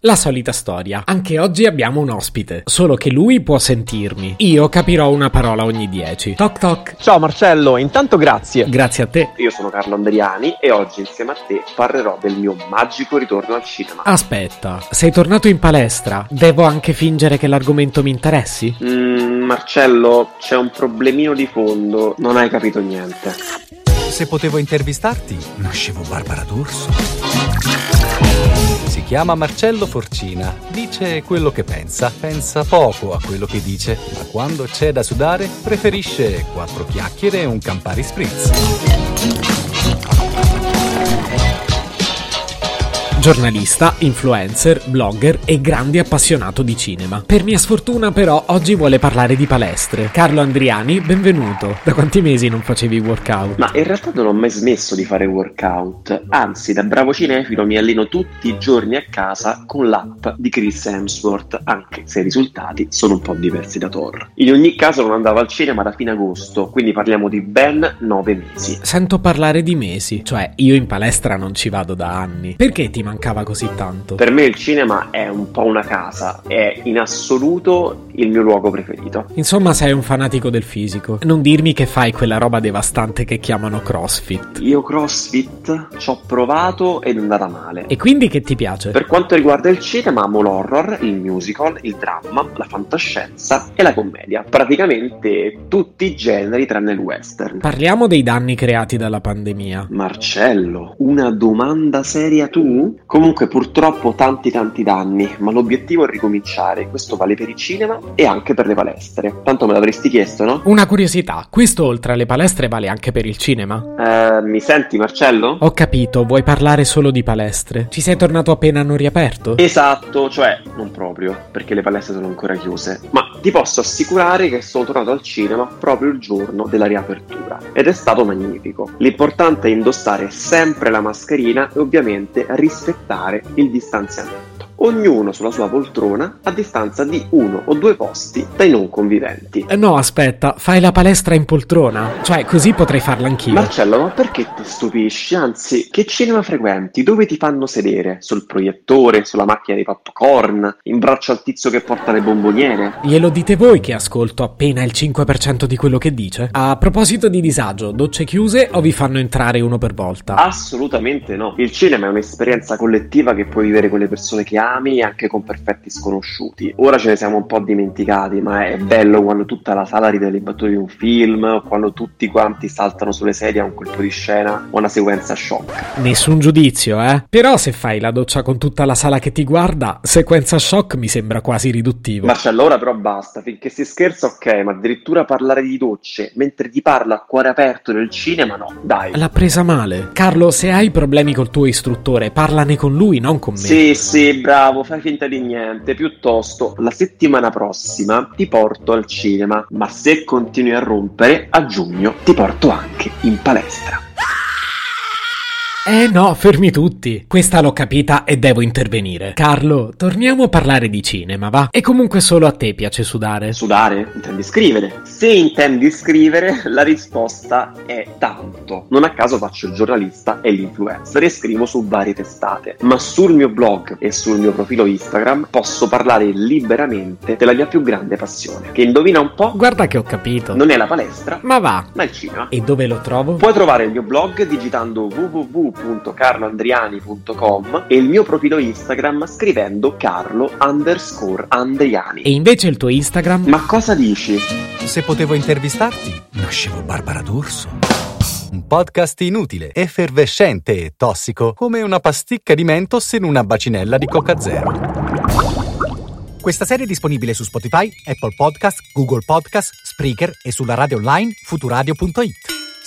La solita storia. Anche oggi abbiamo un ospite, solo che lui può sentirmi. Io capirò una parola ogni dieci. Toc toc. Ciao Marcello, intanto grazie. Grazie a te. Io sono Carlo Andriani e oggi insieme a te parlerò del mio magico ritorno al cinema. Aspetta, sei tornato in palestra? Devo anche fingere che l'argomento mi interessi? Mmm, Marcello, c'è un problemino di fondo, non hai capito niente. Se potevo intervistarti, nascevo Barbara D'Urso. Si chiama Marcello Forcina, dice quello che pensa, pensa poco a quello che dice, ma quando c'è da sudare preferisce quattro chiacchiere e un Campari Spritz. Giornalista, influencer, blogger e grande appassionato di cinema. Per mia sfortuna però oggi vuole parlare di palestre. Carlo Andriani, benvenuto. Da quanti mesi non facevi workout? Ma in realtà non ho mai smesso di fare workout, anzi da bravo cinefilo mi alleno tutti i giorni a casa con l'app di Chris Hemsworth, anche se i risultati sono un po' diversi da Thor. In ogni caso non andavo al cinema da fine agosto, quindi parliamo di ben nove mesi. Sento parlare di mesi, cioè io in palestra non ci vado da anni. Perché ti mancava così tanto? Per me il cinema è un po' una casa, è in assoluto il mio luogo preferito. Insomma, sei un fanatico del fisico. Non dirmi che fai quella roba devastante che chiamano CrossFit. Io CrossFit ci ho provato ed è andata male. E quindi che ti piace? Per quanto riguarda il cinema, amo l'horror, il musical, il dramma, la fantascienza e la commedia. Praticamente tutti i generi tranne il western. Parliamo dei danni creati dalla pandemia. Marcello, una domanda seria tu? Comunque purtroppo tanti tanti danni, ma l'obiettivo è ricominciare, questo vale per il cinema e anche per le palestre. Tanto me l'avresti chiesto, no? Una curiosità, questo oltre alle palestre vale anche per il cinema? Eh, mi senti Marcello? Ho capito, vuoi parlare solo di palestre. Ci sei tornato appena hanno riaperto? Esatto, cioè non proprio, perché le palestre sono ancora chiuse, ma ti posso assicurare che sono tornato al cinema proprio il giorno della riapertura ed è stato magnifico. L'importante è indossare sempre la mascherina e ovviamente rispettare il distanziamento ognuno sulla sua poltrona a distanza di uno o due posti dai non conviventi. Eh no, aspetta, fai la palestra in poltrona? Cioè, così potrei farla anch'io. Marcello, ma perché ti stupisci? Anzi, che cinema frequenti? Dove ti fanno sedere? Sul proiettore, sulla macchina di popcorn, in braccio al tizio che porta le bomboniere? Glielo dite voi che ascolto appena il 5% di quello che dice? A proposito di disagio, docce chiuse o vi fanno entrare uno per volta? Assolutamente no. Il cinema è un'esperienza collettiva che puoi vivere con le persone che ami anche con perfetti sconosciuti. Ora ce ne siamo un po' dimenticati, ma è bello quando tutta la sala ride le battute di un film, quando tutti quanti saltano sulle sedie a un colpo di scena o una sequenza shock. Nessun giudizio, eh? Però se fai la doccia con tutta la sala che ti guarda, sequenza shock mi sembra quasi riduttivo. Marcello, ora però basta, finché si scherza ok, ma addirittura parlare di docce mentre ti parla a cuore aperto nel cinema no, dai. L'ha presa male. Carlo, se hai problemi col tuo istruttore, parlane con lui, non con me. Sì, sì, bravo bravo, fai finta di niente. Piuttosto, la settimana prossima ti porto al cinema, ma se continui a rompere, a giugno ti porto anche in palestra. Eh no, fermi tutti. Questa l'ho capita e devo intervenire. Carlo, torniamo a parlare di cinema, va? E comunque solo a te piace sudare. Sudare? Intendi scrivere? Se intendi scrivere, la risposta è tanto. Non a caso faccio il giornalista e l'influencer e scrivo su varie testate. Ma sul mio blog e sul mio profilo Instagram posso parlare liberamente della mia più grande passione. Che indovina un po'? Guarda che ho capito. Non è la palestra, ma va. Ma il cinema. E dove lo trovo? Puoi trovare il mio blog digitando www www.carloandriani.com e il mio profilo Instagram scrivendo carlo underscore andriani. E invece il tuo Instagram? Ma cosa dici? Se potevo intervistarti, nascevo Barbara D'Urso. Un podcast inutile, effervescente e tossico, come una pasticca di mentos in una bacinella di Coca Zero. Questa serie è disponibile su Spotify, Apple Podcast, Google Podcast, Spreaker e sulla radio online futuradio.it.